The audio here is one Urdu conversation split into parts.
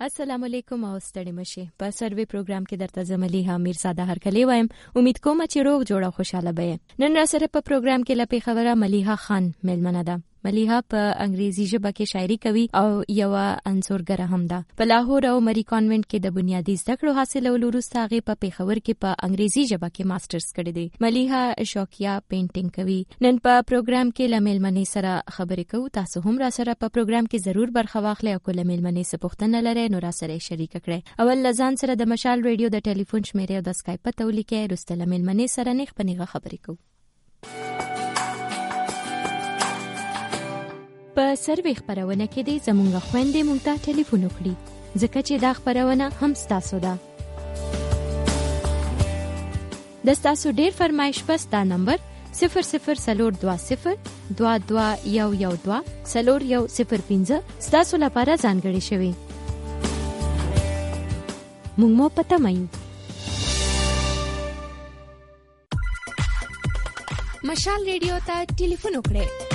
السلام علیکم او ستړي مشه په سروي پروګرام کې درته زملي ها ہاں میر ساده هر کلی وایم۔ امید کوم چې روغ جوړه خوشاله به نن را سره په پروګرام کې لپی خبره ملیحه خان ملمنه ده مليها په انګريزي ژبه کې شاعري کوي او یو انصورګر هم ده. په لاهور او مری کانوینټ کې د بنیادی زده کړو حاصلولو وروسته هغه په پیښور کې په انګريزي ژبه کې ماسترز کړی دی مليها شوقیا پینټینګ کوي. نن په پروګرام کې لمل منی سره خبرې کوو. تاسو هم را سره په پروګرام کې ضرور برخه واخلئ او کله مل منی څه لرئ، نو را سره شریک کړئ. اول لزان سره د مشال ریډیو د ټلیفون شمیره او د اسکایپ په تولیکه رستل مل منی سره نخ پنیغه خبرې کوو. په سروي خبرونه کې د زمونږ خويندې مونږ ته ټلیفون وکړي. ځکه چې دا خبرونه هم ستاسو ده. د تاسو ډیر فرمایش پس دا نمبر 0020 22 یو یو 2 سلور یو 05 ستاسو لپاره ځانګړي شوی مونږ مو پته مایو مشال ریډیو ته ټلیفون وکړئ.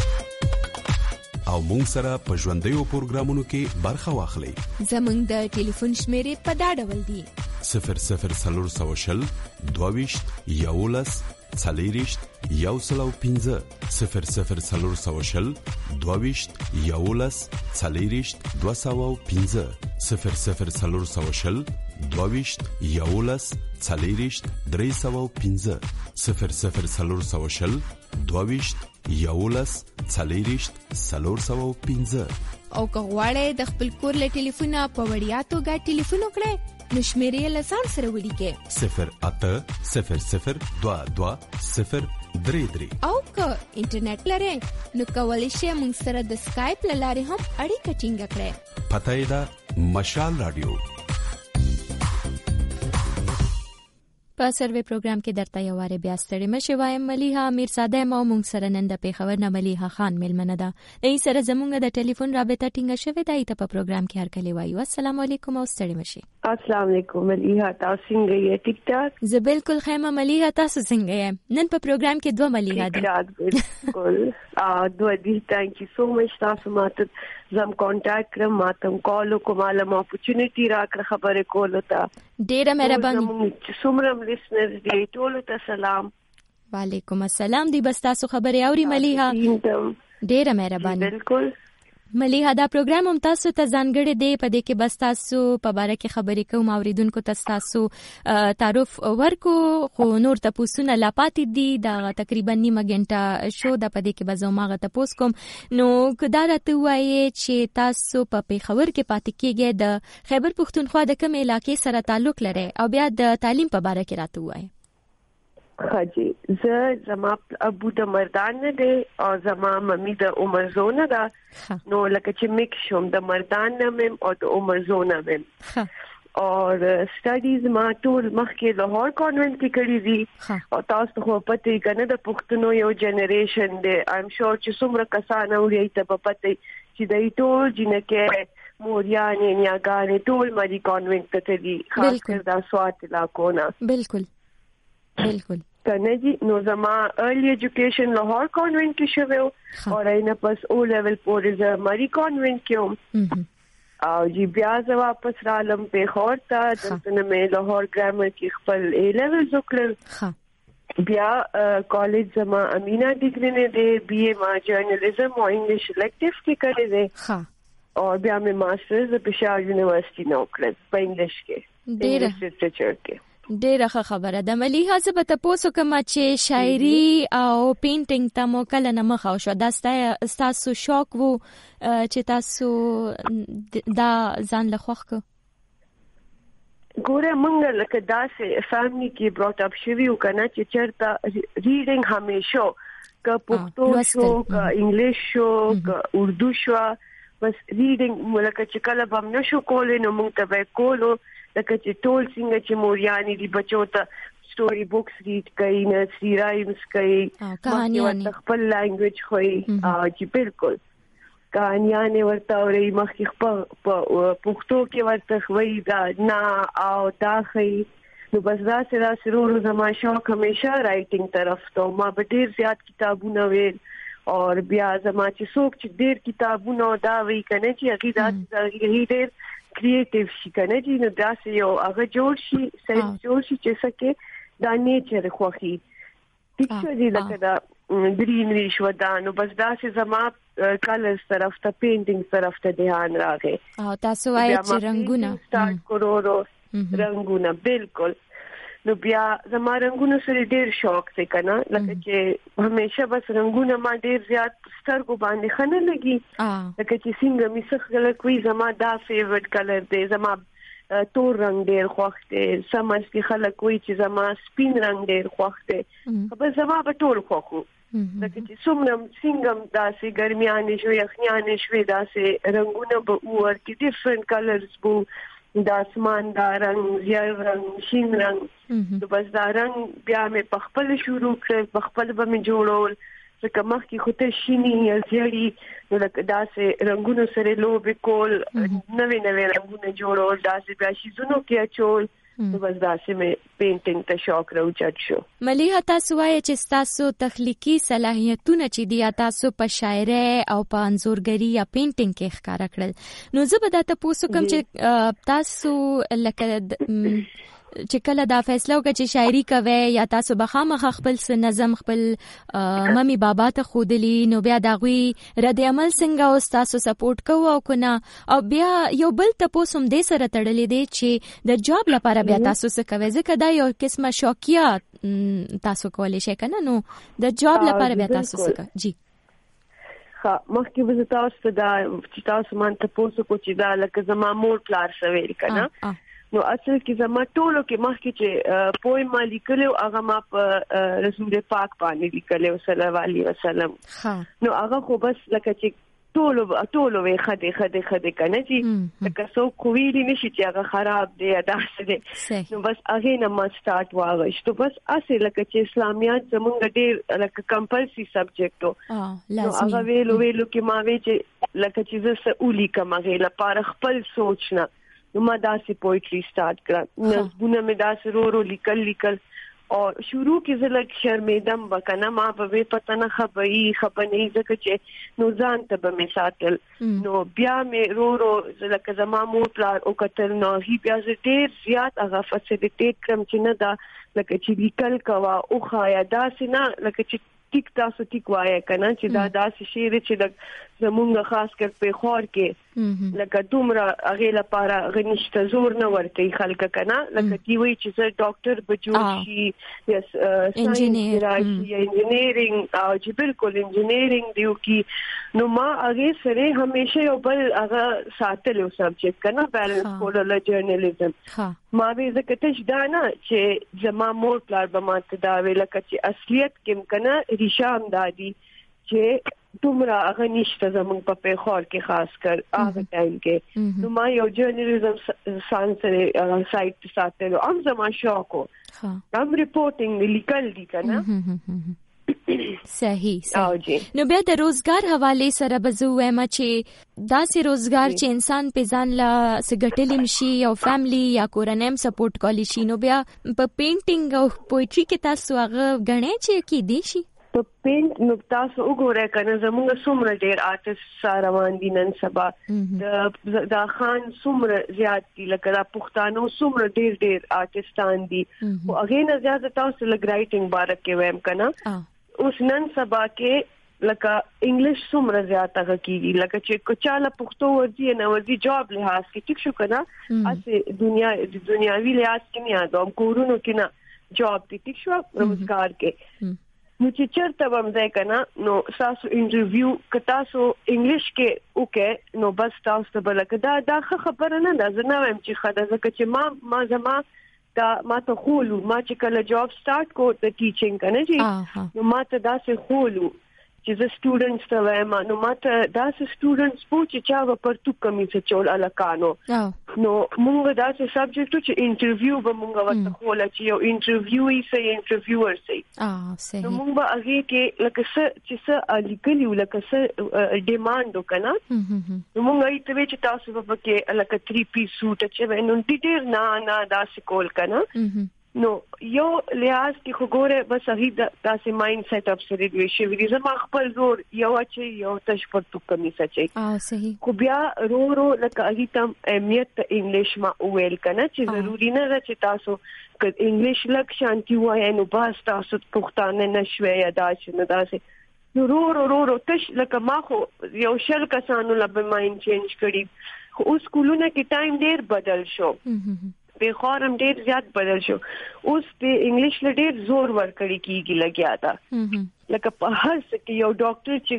او مونږ سره په ژوندۍ پروګرامونو کې برخه واخلئ. زمونږ د ټلیفون شمیرې په دا ډول دي. 000 22 یولس څلېرشت یو سلو پنځه صفر صفر څلور سوه شل دوهویشت یولس څلېرشت دوه سوه پنځه صفر صفر څلور سوه شل دوهویشت یولس څلېرشت درې سوه پنځه صفر صفر څلور سوه شل دوهویشت یولس څلېرشت څلور سوه پنځه. او که غواړئ د خپل کور له ټلیفونه په وړیا توګه ټلیفون وکړئ نو شمیرې له ځان سره ولیکئ. 0800022 او که انټرنیټ لرئ نو کولای شئ موږ سره د اسکایپ لارې هم اړیکه ټینګ کړئ. پته دا مشال رادیو په سروي پروګرام کې درته یو واره بیا ستړي مشه وایم. مليها امیر ساده ما مونږ سره نن د پیښور نه مليها خان ملمنه ده. د سره زمونږ د ټلیفون رابطه ټینګه شوې ده ایته په پروګرام کې هر کلی وایو. السلام علیکم او ستړي مشه السلام علیکم مليها تاسو څنګه یې؟ ټیک ټاک؟ زه بالکل خیمه مليها تاسو څنګه یې؟ نن په پروګرام کې دوه مليها دي. بالکل. ا دوه دي. ثانک یو سو مچ تاسو ماته زم کانټیکټ کړم ماته کال کومه اپورتونټی راکړه خبرې کول ته. ډیره مهرباني څومره لیسنرز دی ټول ته سلام۔ وعلیکم السلام دی بس تاسو خبرې اوري مليها ډیره مهرباني بالکل۔ مليها دا پروګرام هم تاسو ته ځانګړی دی په دې کې بس تاسو په باره کې خبرې کوم اوریدونکو ته تاسو تعارف ورکو. خو نور تاسو نه لاپاتې دي، دا تقریباً نیمه غنټه شو د پدې کې بزو ماغه تاسو کوم. نو کدا راته وایي چې تاسو په پیښور کې پاتې کیږئ، د خیبر پښتونخوا د کوم علاقې سره تعلق لري او بیا د تعلیم په باره کې راته وایي خاجي زه زما ابو د مردان دی او زما ممی د عمر زونه ده نو لکه چې میک شوم د مردان مم او د عمر زونه مم اور سټډیز ما ټول مخکې لاهور کانوینټ کې کړې دي او تاسو خو پته کنه د پښتنو یو جنریشن دی ایم شور چې څومره کسانه وړي ته په پته چې د ټول جنکه موریانه نیاګانې ټول مری کانوینټ ته دي خاص کر دا سوات علاقو نه بالکل۔ بالکل۔ کنه جی نو زما ارلی ایجوکیشن لاهور کانوینټ کې شوه او راینه پس او لیول پورې ز مری کانوینټ کې او جی بیا زه واپس رالم په خور ته دلته مې لاهور ګرامر کې خپل ای لیول وکړل بیا کالج زما امینا ډیګری نه دی بی ای ما جرنالیزم او انګلیش الیکټیو کې کړی دی او بیا مې ماسترز په پېښور یونیورسيټي نو کړل په انګلیش کې ډیر لټریچر کې ډیره ښه خبره ده. ملي هڅه به تاسو کوم چې شاعري او پینټینګ ته مو کله نه مخ او شو دا تاسو شوق وو چې تاسو دا ځان له خوښ کو ګوره مونږ لکه داسې فاملی کې بروټ اپ شوی او کنه چې چرته ریډینګ همیشو که پښتو شو که انګلیش شو که اردو شو. بس ریډینګ ملکه چې کله به نشو کولای نو مونږ ته کولو. لکه چې ټول څنګه چې مورياني دي بچو ته سټوري بوکس ریډ کوي نرسري رایمز کوي کہانیاں خپل لانګویج خوي چې بالکل کہانیاں ورته اوري مخکې په پښتو کې ورته خوي دا نا او دا خي نو بس دا سره سرور زما شوق همیشه رائټینګ طرف ته ما به ډیر زیات کتابونه ویل اور بیا زما چې څوک چې ډیر کتابونه دا وی کنه چې هغه دا هغه ډیر クリエイティブしかねじの出すよあが上司最上司ちさけだねちゃれほひピクチャーだから گرینری شو دا نو بس دا سه زما کلرز طرف ته پینټینګ طرف ته دهان راغې او تاسو وایئ چې رنگونه سٹارټ کورو رنگونه بالکل نو بیا زما رنگونو سره ډیر شوق دی کنه؟ لکه چې همیشه بس رنگونه ما ډیر زیات سترګو باندې خنه لګي. لکه چې څنګه می څخه غل کوي زما دا فیورټ کلر دی زما تور رنگ ډیر خوښ دی. سمج کې خلک وایي چې زما سپین رنگ ډیر خوښ دی. خو زما په ټول خوښو لکه چې څومره څنګه داسې ګرمیانې شو یخنیانې شوې داسې رنگونه به ورته ډیفرنٹ کلرز بو د اسمان دا رنگ زیړ رنگ شین رنگ. نو بس دا رنگ بیا مې په خپل شروع کړ په خپل به مې جوړول. ځکه مخکې خو ته شینی یا زیړی نو لکه داسې رنگونو سره لوب کول نوې نوې رنگونه جوړول داسې بیا شي زونو کې اچول. بس داسې مې پینټینګ ته شوق راوچت شو مليها تاسو وایي چې تاسو تخلیقي صلاحیتونه چې دی تاسو په شاعري او په انزورګری یا پینټینګ کې ښکارا کړل. نو زه به دا تاسو کوم چې تاسو لکه چې کله دا فیصله وکړه چې شاعري کوي یا تاسو به خامخ خپل نظم خپل مامي بابا ته خودلی نو بیا دا غوي رد عمل څنګه او تاسو سپورټ کوو او کنه او بیا یو بل تاسو هم دې سره تړلې دي چې د جاب لپاره بیا تاسو څه کوي ځکه دا یو قسمه شوقیا تاسو کولای شئ کنه نو د جاب لپاره بیا تاسو څه کوي جی. ها مخکې به تاسو دا چې تاسو مان ته پوسو کو چې دا لکه زما مور پلار سویل کنه نو اصل کې زما ټولو کې مخکې چې پوي ما لیکلو هغه ما په رسول پاک باندې لیکلو صلی الله علیه وسلم. نو هغه خو بس لکه چې ټولو ټولو وي خدي خدي خدي کنه چې لکه څو کوویلی نشي چې هغه خراب دی ادا څه نو بس هغه نه ما سٹارټ واغښت بس اصل لکه چې اسلامیات زمونږ ډېر لکه کمپلسري سبجیکټو نو هغه ویلو ویلو کې ما وی چې لکه چې زه سولي کوم هغه لپاره خپل سوچ نه نو ما داسې پوئټري سٹارټ کړه نظمونه مې داسې رو رو لیکل لیکل او شروع کې زه لک شرمېدم وکنه ما پته نه خبري خبرې ځکه چې نو ځان ته به مې ساتل نو بیا مې رو رو لکه زما مور پلار او کتل نو هی بیا زه ډیر زیات هغه فسیلیټیټ کړم چې نه دا۔ لکه چې لیکل کوا۔ او خایا داسې نه لکه چې ټیک تاسو ټیک وایي کنه چې دا داسې شی دی چې د زمونږ خاص کر په خور کې لکه دومره هغه لپاره غنښت زور نه ورته خلک کنه لکه دی وی چې زه ډاکټر بجو شي یا انجینیر یا انجینیرینګ او چې بالکل انجینیرینګ دیو کی نو ما هغه سره همیشه یو بل هغه ساتلو سبجیکټ کنه بیلنس کولل جرنالیزم ما به زه کته دا نه چې زما مور پلار به ماته دا ویل چې اصلیت کوم کنه ریشام دادی چې دومره هغه نشته زمونږ په پیښور کې خاص کر هغه ټایم کې نو ما یو جرنالیزم ساينس سایت ساتلو ام زما شوق هم ریپورتینګ لیکل دي کنه صحیح صحیح۔ نو بیا د روزګار حواله سره بزو وایم چې دا سي روزګار چې انسان په ځان لا سګټلم شي او فیملی یا کورنیم سپورټ کولی شي نو بیا په پینټینګ او پوئټری کې تاسو هغه غنئ چې کې دي شي پینټ نو تاسو وګورئ کنه زموږ څومره ډیر آرټست روان دي نن سبا۔ د دا خان څومره زیات دي لکه دا پښتانه څومره ډیر ډیر آرټستان دي او هغه نه زیات تاسو لګ رائټینګ بارک کې وایم کنه اوس نن سبا کې لکه انګلیش څومره زیاته کیږي لکه چې کوچاله پښتو ورځي نه ورځي جاب لحاظ کې ټیک شو کنه اسه دنیا د دنیاوی لحاظ کې نه یادوم کورونو کې نه جاب دي ټیک شو؟ روزګار کې نو چې چرته ومځه کنه نو تاسو انټرویو کتا سو انګلیش کې وکې نو بس تاسو ته بلکې دا دا خبره نه ده زه نه وایم چې خدای زکه چې ما ما زما دا ما ته خولو ما چې کله جاب سٹارټ کو د ټیچینګ کنه جی نو ما ته دا څه خولو۔ چې زه سټوډنټس ته وایم نو ماته دا سټوډنټس پوه چې چا و پر تو کمی څه چول الکانو نو موږ دا چې سبجیکټ چې انټرویو به موږ ورته خوله چې یو انټرویو یې سي انټرویور سي اه صحیح نو موږ به هغه کې لکه څه چې څه لیکلی لکه څه ډیماند وکنه نو موږ یې ته چې تاسو په کې لکه 3 پیس سوټ چې نو ډیټیل نه نه دا سکول کنه نو یو لحاظ کې خو ګوره بس صحیح داسې مایند سیټ اپ سره دی شي وی زما خپل زور یو چې یو تش پر تو کمی سچي او صحیح خو بیا رو رو لکه هغه تم اهمیت انګلیش ما ویل کنه چې ضروری نه ده چې تاسو ک انګلیش لک شانتي وای نو باس تاسو پښتانه نشوي یا داسې نه داسې نو رو رو رو رو تش لکه ما خو یو شل کسانو لبه مایند چینج کړی خو اوس کولونه کې ټایم ډیر بدل شو په خورم ډیر زیات بدل شو۔ اوس په انګلیش له ډیر زور ورکړی کیږي لګیا دا لکه په هر څه کې یو ډاکټر چې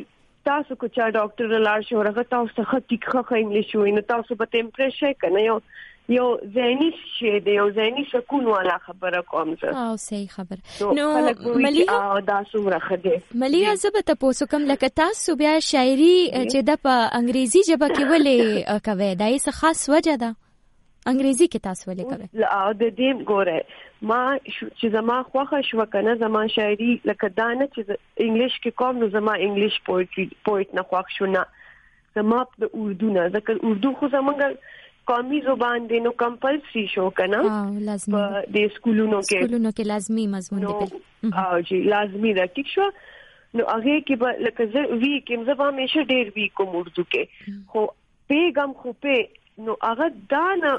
تاسو کو چا ډاکټر لاړ شو هغه تاسو ته خطي ښه انګلیش وي نو تاسو به تم پرشه کنه یو یو ذهني شی دی یو ذهني سکون والا خبره کوم زه او صحیح خبر۔ نو مليها دا څومره خده مليها زه به تاسو کوم لکه تاسو بیا شاعري چې د په انګریزي ژبه کې ولې کوي دا یې خاص وجه ده انګریزي کې تاسو ولې کوي او د دې ګوره ما چې زما خوخه شو کنه زما شاعري لکه دانه چې انګلیش کې کوم نو زما انګلیش پوئټري پوئټ نه خوښ شو نه. زما د اردو نه ځکه اردو خو زمونږ قومي زبان دی نو کمپلسري شو کنه لازمي د سکولونو کې. سکولونو کې لازمي مضمون دی او جی لازمي ده ټیک شو. نو هغه کې به لکه زه وی زه به همیشه ډیر وی کوم اردو کې. خو پیغام خو په نو هغه دا نه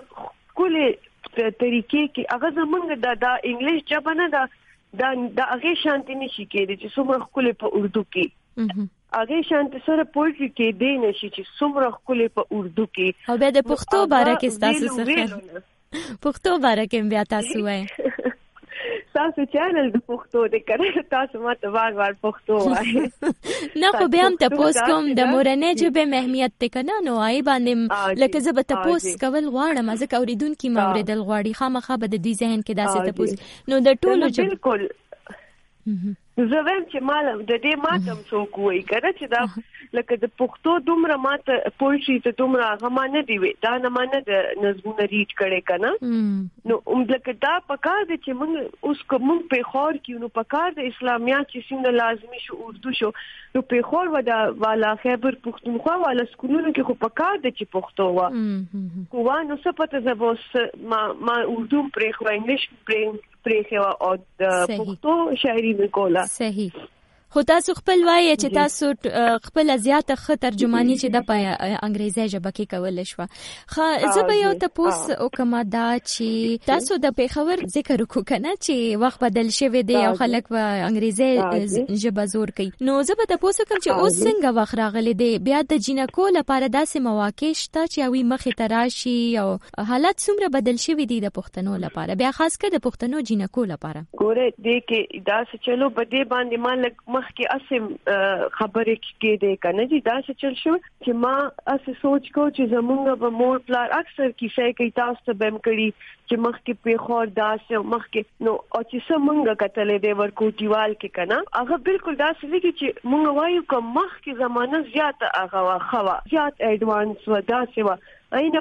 کولې طریقې کې هغه زمونږ د د انګلیش ژبه نه دا د هغه شانتي نشي کېږي چې څومره کولې په اردو کې. هغه شانتي سره پوهې کې دی نشي چې څومره کولې په اردو کې. او به د پښتو باره کې تاسو څه پښتو باره کې بیا تاسو وایي تاسو چینل د پښتو د کړه تاسو ماته وار وار پښتو وایي نه خو بیا هم تاسو کوم د مورنۍ جبه مهمیت ته کنه نو آی باندې لکه زه به تاسو کول غواړم. ځکه اوریدونکو ما اوریدل غواړي. خامخا به د دې ذهن کې داسې تاسو نو د ټولو بالکل. زه ویم چې مال د دې ماتم څوک وایي کړه چې دا لکه د پښتو دومره ماته پوښتې ته دومره غما نه دی وي. دا نه مانه د نظمونه ریډ کړي کنه نو اوم لکه دا پکار دي چې موږ اوس کوم په خور کې نو پکار د اسلامیات چې څنګه لازمي شو اردو شو. نو په خور ودا والا خیبر پښتونخوا والا سکولونو کې خو پکار دي چې پښتو وا خو نو څه پته زبوس ما ما اردو پرې خو انګلیش پرې پرې او د پښتو شاعري وکوله صحیح خو تاسو خپل وایي چې تاسو خپل زیاته ښه ترجمانی چې د انګریزي ژبه کې کول شو خا زه به یو تاسو او کما دا چې تاسو د پیښور ذکر وکړه کنه چې وخت بدل شوی دی او خلک په انګریزي ژبه زور کوي. نو زه به تاسو کوم چې اوس څنګه وخت راغلی دی؟ بیا د جنکو لپاره داسې مواقع شته چې وی مخې تراشي او حالت څومره بدل شوی دی د پښتنو لپاره. بیا خاص کر د پښتنو جنکو لپاره. ګوره دې کې دا څه چلو بده باندې مال مخ کې اسې خبرې کې دې کنه چې دا څه چل شو چې ما اسې سوچ کو چې زمونږ به مور پلار اکثر کې کیسه کوي تاسو ته بم کړی چې مخ کې په خور دا څه مخ کې نو او چې سمونږ کتلې دې ورکو دیوال کې کنه هغه بالکل دا څه لګي چې مونږ وایو کوم مخ کې زمانه زیات هغه واخوا زیات ایڈوانس و داسې و اینه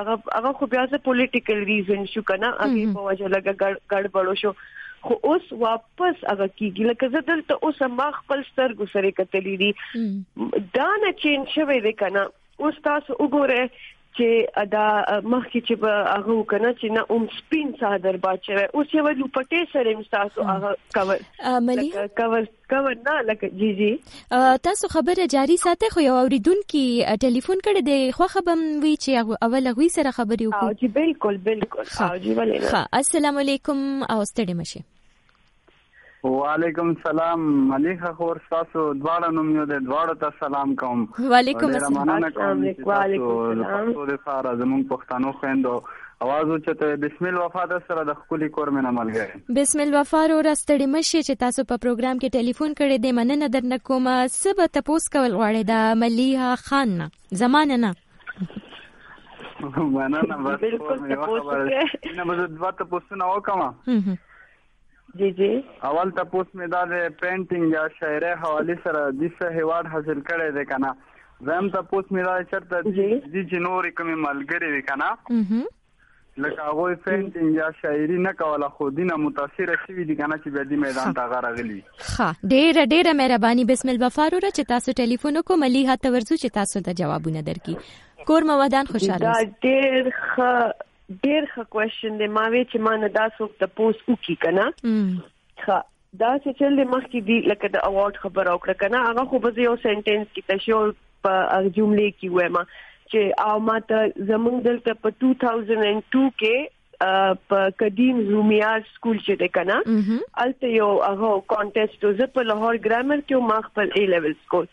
هغه هغه خو بیا څه پولیټیکل ریزن شو کنه هغه په وجه لگا ګړ بړو شو خو اوس واپس هغه کیږي. لکه زه دلته اوس ما خپل سترګو سره کتلې دي. دا نه چین شوی دی کنه اوس تاسو وګورئ چې ادا مخکې چې به هغه وکنه چې نه اوم سپین صادر باچوي اوس یو لوپټې سره مستاسو هغه کور ملي کور کور نه لکه جی جی تاسو خبره جاری ساتي خو یو اوریدونکو ټلیفون کړی دی خو خبم وی چې اول غوي سره خبرې وکړو او جی بالکل بالکل او جی ولې السلام علیکم او ستړي مشه وعلیکم السلام. ملیخه خور تاسو دواړه نوم یو د دواړو ته سلام کوم. وعلیکم السلام. وعلیکم السلام د سارا زمون پښتنو خويندو اواز وچته بسم الله وفا د سره د خپل کور مینه ملګری بسم الله وفا رو راستړی مشه چې تاسو په پروګرام کې ټلیفون کړی دی مننه درنه کوم سبه تاسو کول غواړی د ملیحه خان زمانه نه مننه بس بالکل تاسو نه وکما جی جی۔ اول تاسو مې دا د پینټینګ یا شاعري حواله سره د څه هیواد حاصل کړی دی کنه زم تاسو مې دا چرته د چې نور کوم ملګری دی کنه لکه هغه پینټینګ یا شاعري نه کوله خو دینه متاثر شوی دي کنه چې به دې میدان ته غراغلی ها ډېر ډېر مهرباني بسم الله را چې تاسو ټلیفون کو ملي هاته ورزو چې تاسو ته جوابونه درکې. کور مو ودان خوشاله ډېر ښه ډیر ښه کوېشن دی ما وی چې ما نه دا څوک ته پوس وکي کنه ښه دا چې چل مخ کې دی لکه د اوارډ خبر او کړ کنه هغه خو به یو سنټنس کې تشو په جملې کې وایم چې او ماته زمونږ دلته په 2002 کې په قدیم زومیار سکول چې ده کنه الته یو هغه کانټیسټ زه په لاهور ګرامر کې ما خپل ا لیول سکول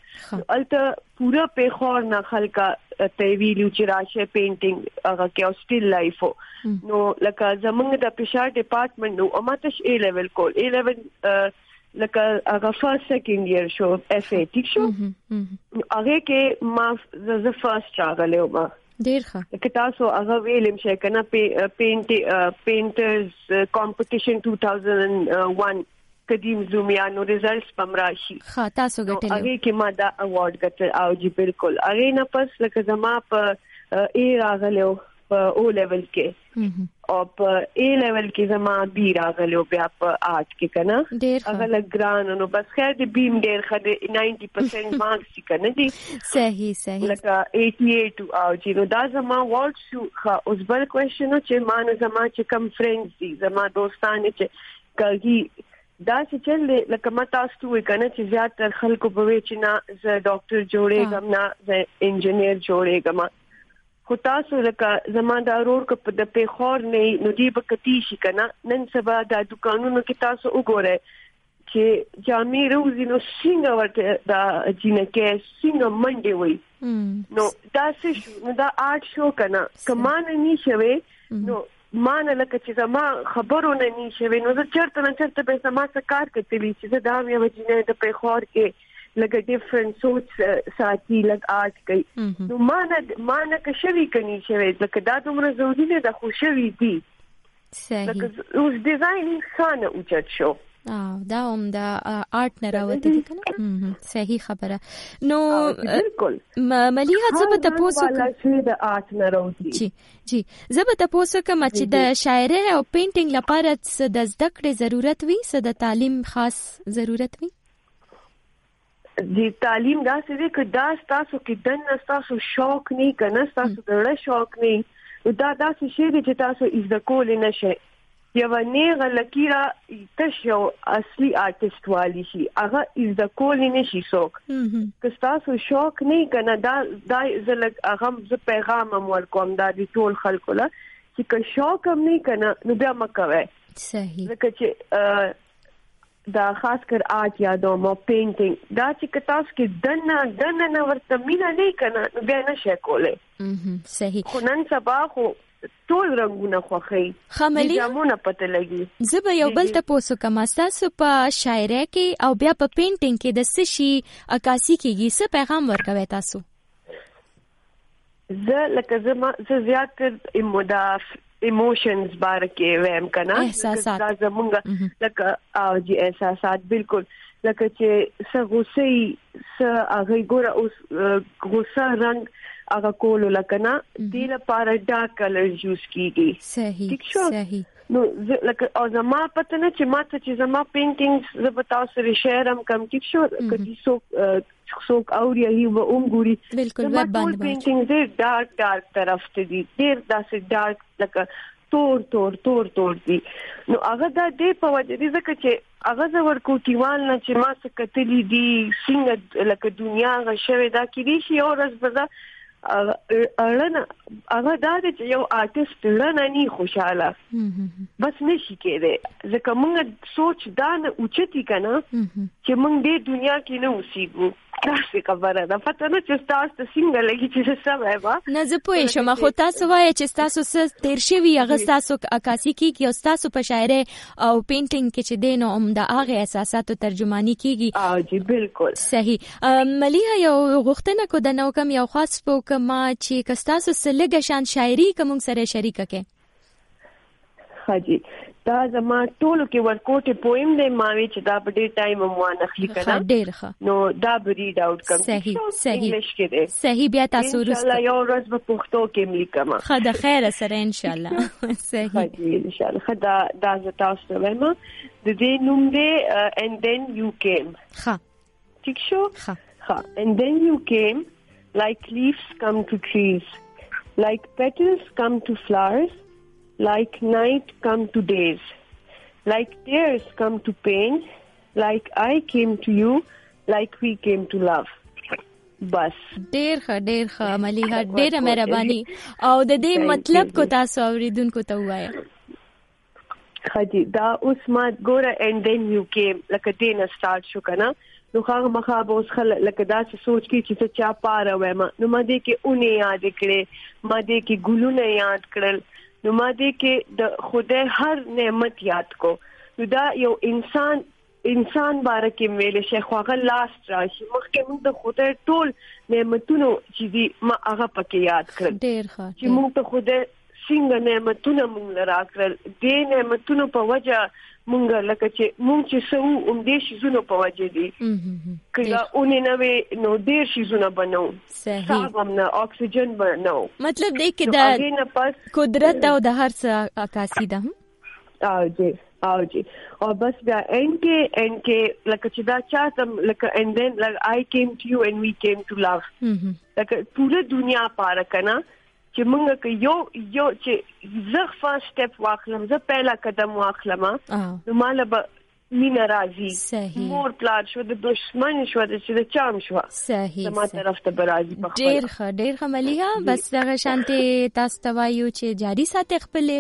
الته پورا په خور نه خلکا ته ویلو چې راشه پینټینګ هغه کې او سټیل لایف نو لکه زمونږ د پېښار ډپارټمنټ نو اماته ا لیول کول ا لیول لکه هغه فرست سیکنډ ایئر شو اف ای ټیک شو هغه کې ما زه فرست راغله ما ډیر ښه. که تاسو هغه ویلم شي کنه پینټ پینټرز کمپټیشن 2001 قدیم زومیانو ریزلټس پمراشي ښه تاسو ګټل هغه کې ما دا اوارډ ګټل او جی بالکل. هغه نه پس لکه زما په ای راغلو او لیول کې او په ا لیول کې زما بي راغلو بیا په آرټ کې کنه هغه لګران نو بس خیر دې بیم ډیر خده 90% مارکس کنه دي صحیح صحیح لکه 88 او چې نو دا زما ورډ شو اوس بل کوېشن چې ما نه زما چې کم فرندز دي زما دوستان چې کږي دا چې چل لکه ما تاسو ته کنه چې زیات تر خلکو په چې نه ز ډاکټر جوړېږم نه ز انجنیر جوړېږم خو تاسو لکه زما د اورور کو د پیخور نه نو دی به کتی شي کنه نن سبا د دکانونو کې تاسو وګورئ. چې جامې روزي نو څنګه ورته دا جنکه څنګه منډي وي نو دا څه نو دا آرټ شو کنه کمانه نشوي نو مان لکه چې زما خبرونه نشوي نو زه چرته نه چرته به سما څه کار کوي چې دا مې وجنه د پیخور کې لکه ډیفرنٹ سوچ ساتي لګ آرټ کوي نو نه ما نه کښوي کني شوی لکه دا دومره ضروري نه د خوشوي دي صحیح لکه اوس ډیزاین انسان اوچت شو او دا هم د آرټ نه راوته دي کنه صحیح خبره نو بالکل مليها زبه د آرټ نه راوځي جی جی زبه تاسو کوم چې د شاعرۍ او پینټینګ لپاره د زده کړې ضرورت وي څه د تعلیم خاص ضرورت وي د تعلیم دا څه چې دا تاسو کې دنه تاسو شوق نه کنه تاسو دړه شوق نه. دا دا څه شی دی چې تاسو از د کول نه شي یو نه غلکیرا تاسو اصلي آرټیست والی شي. هغه از د کول نه شي څوک. که تاسو شوق نه کنه دا دا زلک هغه ز پیغام مول کوم دا د ټول خلکو له. چې که شوق هم نه کنه نو بیا مکوي صحیح. ځکه چې دا خاص کر آرټ یادو مو پینټینګ دا چې تاسو کې دنه دنه نه ورته مینا نه کنه بیا نشه کوله صحیح. خو نن سبا خو ټول رنگونه خوخی خملي جامونه پته لګي زه به یو بل ته پوسو کوم تاسو په شاعرۍ کې او بیا په پینټینګ کې د څه شي عکاسي کیږي؟ څه پیغام ورکوي تاسو؟ زه لکه زما زه زیات اموداف ایموشنز بار کې ویم کنه احساسات۔ دا زمونږ لکه او جی احساسات بالکل۔ لکه چې څه غوسه څه هغه ګوره اوس غوسه رنگ هغه کول لکه نه د لپاره ډارک کلر یوز کیږي صحیح صحیح۔ نو لکه او زما پته نه چې ماته چې زما پینټینګز زه به تاسو سره شیر هم کم شو کدي سو څوک اوري هی و اوم ګوري بالکل وب باندې پینټینګ دې ډارک ډارک طرف ته دي ډیر داسې ډارک لکه تور تور تور تور دي نو هغه دا دې په وجه دي ځکه چې هغه زور کوټیوال نه چې ما څه کتلې دي څنګه لکه دنیا غشوي دا کې دي شي او ورځ بزا اړنه هغه دا چې یو آرټیست لړنه نه خوشاله بس نشي کېده ځکه موږ سوچ دا نه اوچتي کنه چې موږ دې دنیا کې نه اوسېږو تاسو خبره ده پته نه چې تاسو ته څنګه لګي چې څه وایي نه زه پوه شم خو تاسو وایي چې تاسو څه تیر شوی هغه تاسو عکاسي کیږي او تاسو په شاعرۍ او پینټینګ کې چې دین او د هغه احساساتو ترجمانی کیږي او جی بالکل صحیح مليها یو غوښتنه کو د نو کم یو خاص په کما چې کستاسو سلګه شان شاعري کوم سره شریک کې حاجی دا زما ټولو کې ورکوټه پویم دی ما وی چې دا په ډیر ټایم مو نه خلی کړه ډیر ښه. نو دا به ریډ اوټ کوم صحیح صحیح. انګلیش کې دی. صحیح بیا تاسو ان شاء الله یو ورځ په پښتو کې ملیکم خدا خیر سره ان شاء الله صحیح. ان شاء الله خدا دا ز تاسو ته وایم. د دې نوم دی and then you came. ښه. ٹھیک شو؟ ښه. ښه. And then you came like leaves come to trees. Like petals come to flowers like night come to days, like tears come to pain, like I came to you, like we came to love. بس ډیر ښه ډیر ښه مليها ډیره مهرباني. او د دې مطلب کو تاسو اوریدونکو ته وایي خدي دا اوس ما ګوره اند دین یو کې لکه دین سٹارټ شو کنه نو هغه مخه به اوس خل لکه دا څه سوچ کې چې چا پاره وایم نو ما دې کې اونې یاد کړې ما دې کې ګلونه یاد کړل. نو ما دې کې د خدای هر نعمت یاد کو۔ نو دا یو انسان انسان باره کې ویل شي خو هغه لاست راشي مخکې موږ د خدای ټول نعمتونو چې دی ما هغه پکې یاد کړل ډیر ښه چې موږ ته خدای څنګه نعمتونه موږ راکړل دې نعمتونو په وجه مونږ لکه چې مونږ چې سو اوم دې شیزونو په وجه دي کله اونې نو نو ډېر شیزونه بنو صحیح هم نه اکسیجن بنو مطلب دې کې د قدرت او د هر څه عکاسي ده او جی او جی او بس بیا ان کې ان کې لکه چې دا چاته لکه and then like I came to you and we came to love. لکه ټول دنیا پاره کنا چې مونږ که یو یو چې زه فرست سټپ واخلم زه پهلا قدم واخلم نو مال به مين راضي صحیح مور پلان شو د دشمن شو د چې د چام شو صحیح ما طرف ته برازي په ډیر ښه ډیر ښه مليها بس دغه شانتي تاسو ته وایو چې جاری ساتي خپل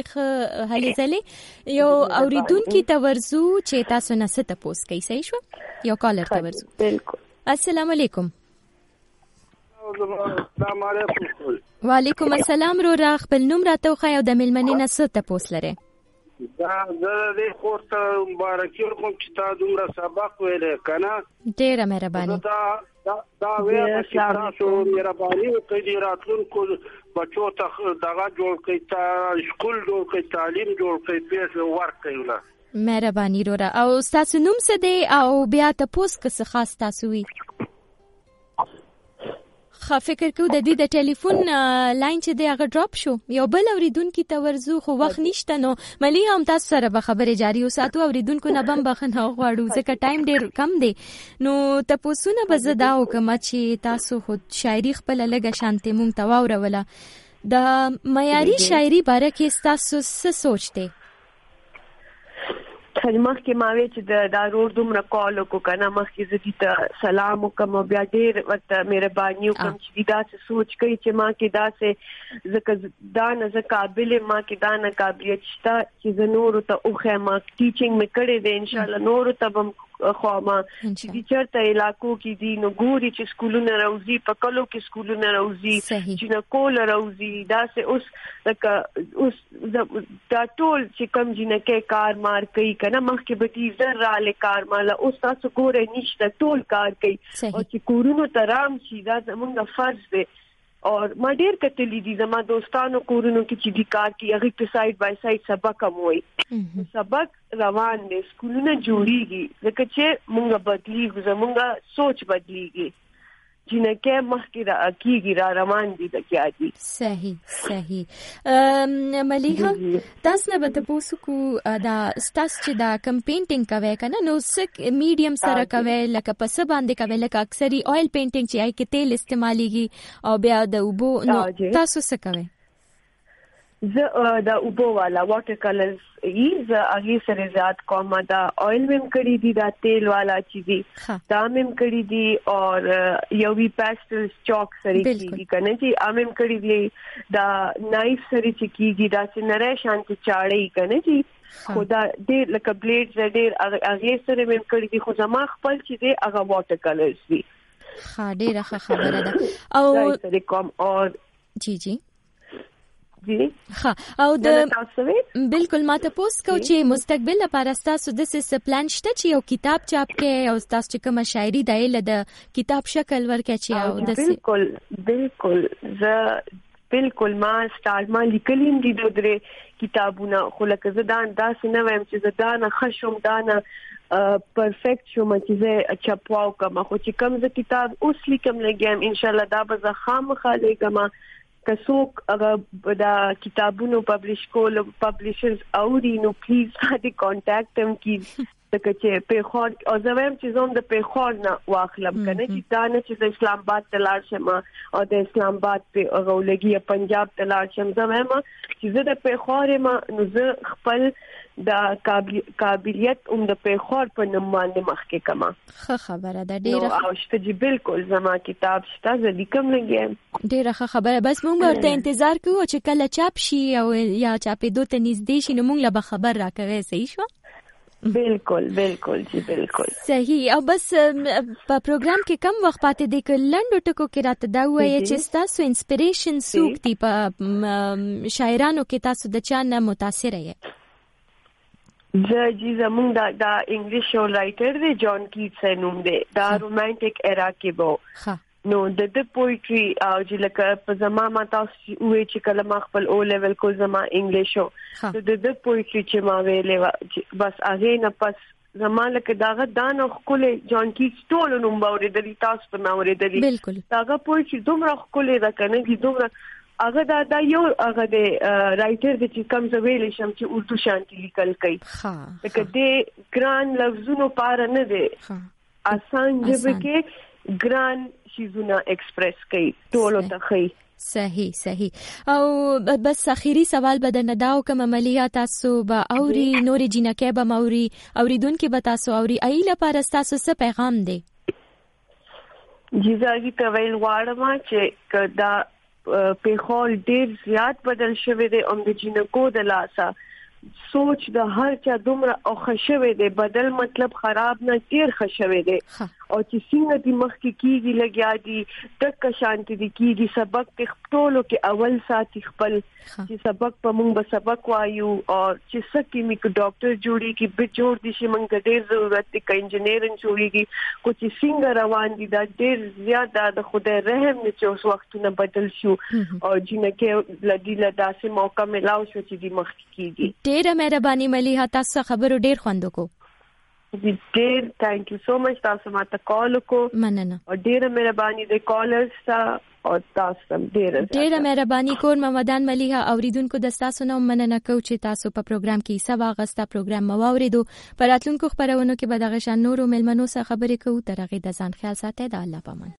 هلي ځلې یو اوریدونکو ته ورزو چې تاسو نه ست پوس کوي صحیح شو یو کالر ته ورزو بالکل السلام علیکم السلام علیکم وعلیکم السلام رو را خپل نوم راته خو یو د ملمنې نه ست پوس لره دا زه دې خورته مبارکي کوم چې تا دومره سبق ویلې کنه ډیره مهرباني. دا دا ویل چې تاسو مهرباني وکړئ راتلونکو بچو ته دغه جوړ کړئ تا سکول جوړ کړئ تعلیم جوړ کړئ پیسې ورکړئ ولا مهرباني رو را او تاسو نوم څه دی؟ او بیا تاسو څه خاص تاسو وی؟ خا فکر کو د دې د ټلیفون لاین چې دی هغه ډراپ شو. یو بل اوریدونکو ته ورزو خو وخت نشته نو. ملي هم تاسو سره به خبره جاری وساتو. اوریدونکو نه بم بخنه غواړو ځکه ټایم ډیر کم دی. نو تاسو نه زدا وکم چې تاسو خود شاعري خپل لګه شانتي مونږ ته واوروله. د معیاري شاعري باره کې تاسو څه سوچته مخ کې ماوي چې د دارور دومره کال کو کنه مخ کې زدي ته سلام وکم بیا ډیر ورته مهرباني وکم چې دا څه سوچ کوي چې ما کې دا څه زکه دا نه ز قابل ما کې دا نه قابلیت شته چې نور ته اوخه ما ټیچینګ مې کړې ده ان شاء الله نور ته بم خو ما چې چرته علاقو کې دي نو ګوري چې سکولونه راوځي په کلو کې سکولونه راوځي چې نه کول راوځي. دا سه اوس لکه اوس دا ټول چې کم جنکه کار مار کوي کنه مخکې به دي زر را لکار مالا اوس تاسو ګوره نشته ټول کار کوي. او چې کورونو ترام شي دا زموږ فرض دی. او ما ډیر کتلې دي زما دوستانو کورونو کې چې دي کار کوي هغه په سایډ بای سایډ سبق هم وای سبق روان دي سکولونه جوړیږي. ځکه چې مونږ بدلیږو زمونږ سوچ بدلیږي. جنکه مخکې را کیږي را روان دي د کیاږي صحیح صحیح مليها تاسو نه به تاسو کو دا ستاسو چې دا کم پینټینګ کوي کنه نو سک میډیم سره کوي لکه څه باندې کوي لکه اکثري اویل پینټینګ چې آی کې تیل استعماليږي او بیا د وبو نو تاسو څه کوي زه د اوبو والا واټر کلرز ای زه هغه سره زیات کوم دا اویل مم کړی دي دا تیل والا چیزي دا مم کړی دي او یو وی پاستل چاک سره کیږي کنه چې امم کړی دي دا نایف سره چې کیږي دا چې نره شانت چاړې کنه چې خدا ډېر لکه بلیډ ډېر هغه سره مم کړی دي خو زما خپل چې دی هغه واټر کلرز دي ها ډېر ښه خبره ده او او جی جی۔ ها او د بالکل ما ته پوس کو چې مستقبل لپاره تاسو د څه پلان شته چې یو کتاب چاپ کې او تاسو چې کوم شاعري د د کتاب شکل ورکړي چې او د بالکل بالکل ز بالکل ما سٹارټ ما لیکلیم دي د درې کتابونه خو لکه زه دا انداز نه وایم چې زه دا نه خشم دا نه پرفیکټ شوم چې زه چپواو کوم خو چې کوم زه کتاب اوس لیکم لګم ان شاء الله دا به زه خامخاله کوم که څوک هغه دا کتابونو پبلش کول پبلشرز اوري نو پلیز هدي کانټیکټ هم کی لکه چې په خور او زموږ چې زوم د په خور نه واخلم کنه چې دا نه چې د اسلام آباد تلار شم او د اسلام آباد په غولګي پنجاب تلار شم زموږ چې زه د په خور ما نو زه خپل د قابلیت اوم د په خور په نوم باندې مخکې کما. خه خبره ده. ډیره او شته چې بالکل زما کتاب شته زه لیکم لګم ډیره ښه خبره. بس مونږ ورته انتظار کوو چې کله چاپ شي او یا چاپې دوه ته نږدې شي نو مونږ له خبر راکوي صحیح شو بالکل بالکل جی بالکل صحیح. او بس په پروګرام کې کم وخت پاتې دی ک لندو ټکو کې راته دا وایي چې تاسو انسپریشن سوق دی؟ په شاعرانو کې تاسو د چا نه متاثر یې جی زمونږ دا د انګلیش شو رائټر دی جان کیټس نوم دی دا رومانټیک ایرا کې وو نو د د پوئټري او چې لکه په زما ما تاسو وې چې کله ما خپل او لیول کو زما انګلیشو د د پوئټري چې ما ویلې بس هغه نه پس زما لکه داغه دان خپل جان کی ټول نوم باورې د تاسو په ما ورې د بالکل داغه پوئټري دومره خپل راکنه کی دومره هغه دا دا یو هغه د رائټر د چې کم زویل شم چې اردو شانتي لیکل کوي ها لکه د ګران لفظونو پار نه دی آسان جبه کې ګران چیزونه ایکسپریس کوي ټولو ته خي صحیح۔ صحیح او بس اخیری سوال به د نداو کوم عملیات تاسو به اوري نور جنکه به موري اوریدونکو به تاسو اوري ایله پر تاسو څه پیغام دی جزاګي تویل واړم چې کدا په خول ډیر زیات بدل شوی دی اوم د جنکو د لاسا۔ سوچ د هر چا دومره او خښوي دی بدل مطلب خراب نه ډیر خښوي دی او چې څنګه د مخ کې کیږي لګیا دي تک شانتي دي کیږي سبق په ټولو کې اول ساتي خپل چې سبق په موږ به سبق وایو او چې سکه میک ډاکټر جوړي کې به جوړ دي چې موږ ډیر ضرورت دي ک انجنیرین جوړيږي کو چې څنګه روان دي دا ډیر زیاته د خدای رحم نه چې اوس وختونه بدل شو او جنکه لدی لداسه موقع ملاو شو چې د مخ کیږي ډیره مهرباني ملي تاسو خبرو ډیر خوند کو ډیر ثانک یو سو مچ تاسو ماته کال وکړو مننه۔ او ډیره مهرباني د کالرز ته او تاسو ډیره ډیره مهرباني مليها اوریدونکو د تاسو نو مننه کو چې تاسو په پروګرام کې سبا غستا پروګرام مواوریدو پر راتلونکو خبرونو کې به دغه شان نورو ملمنو سره خبرې کوو ترغه د ځان خیال ساتي د الله پامن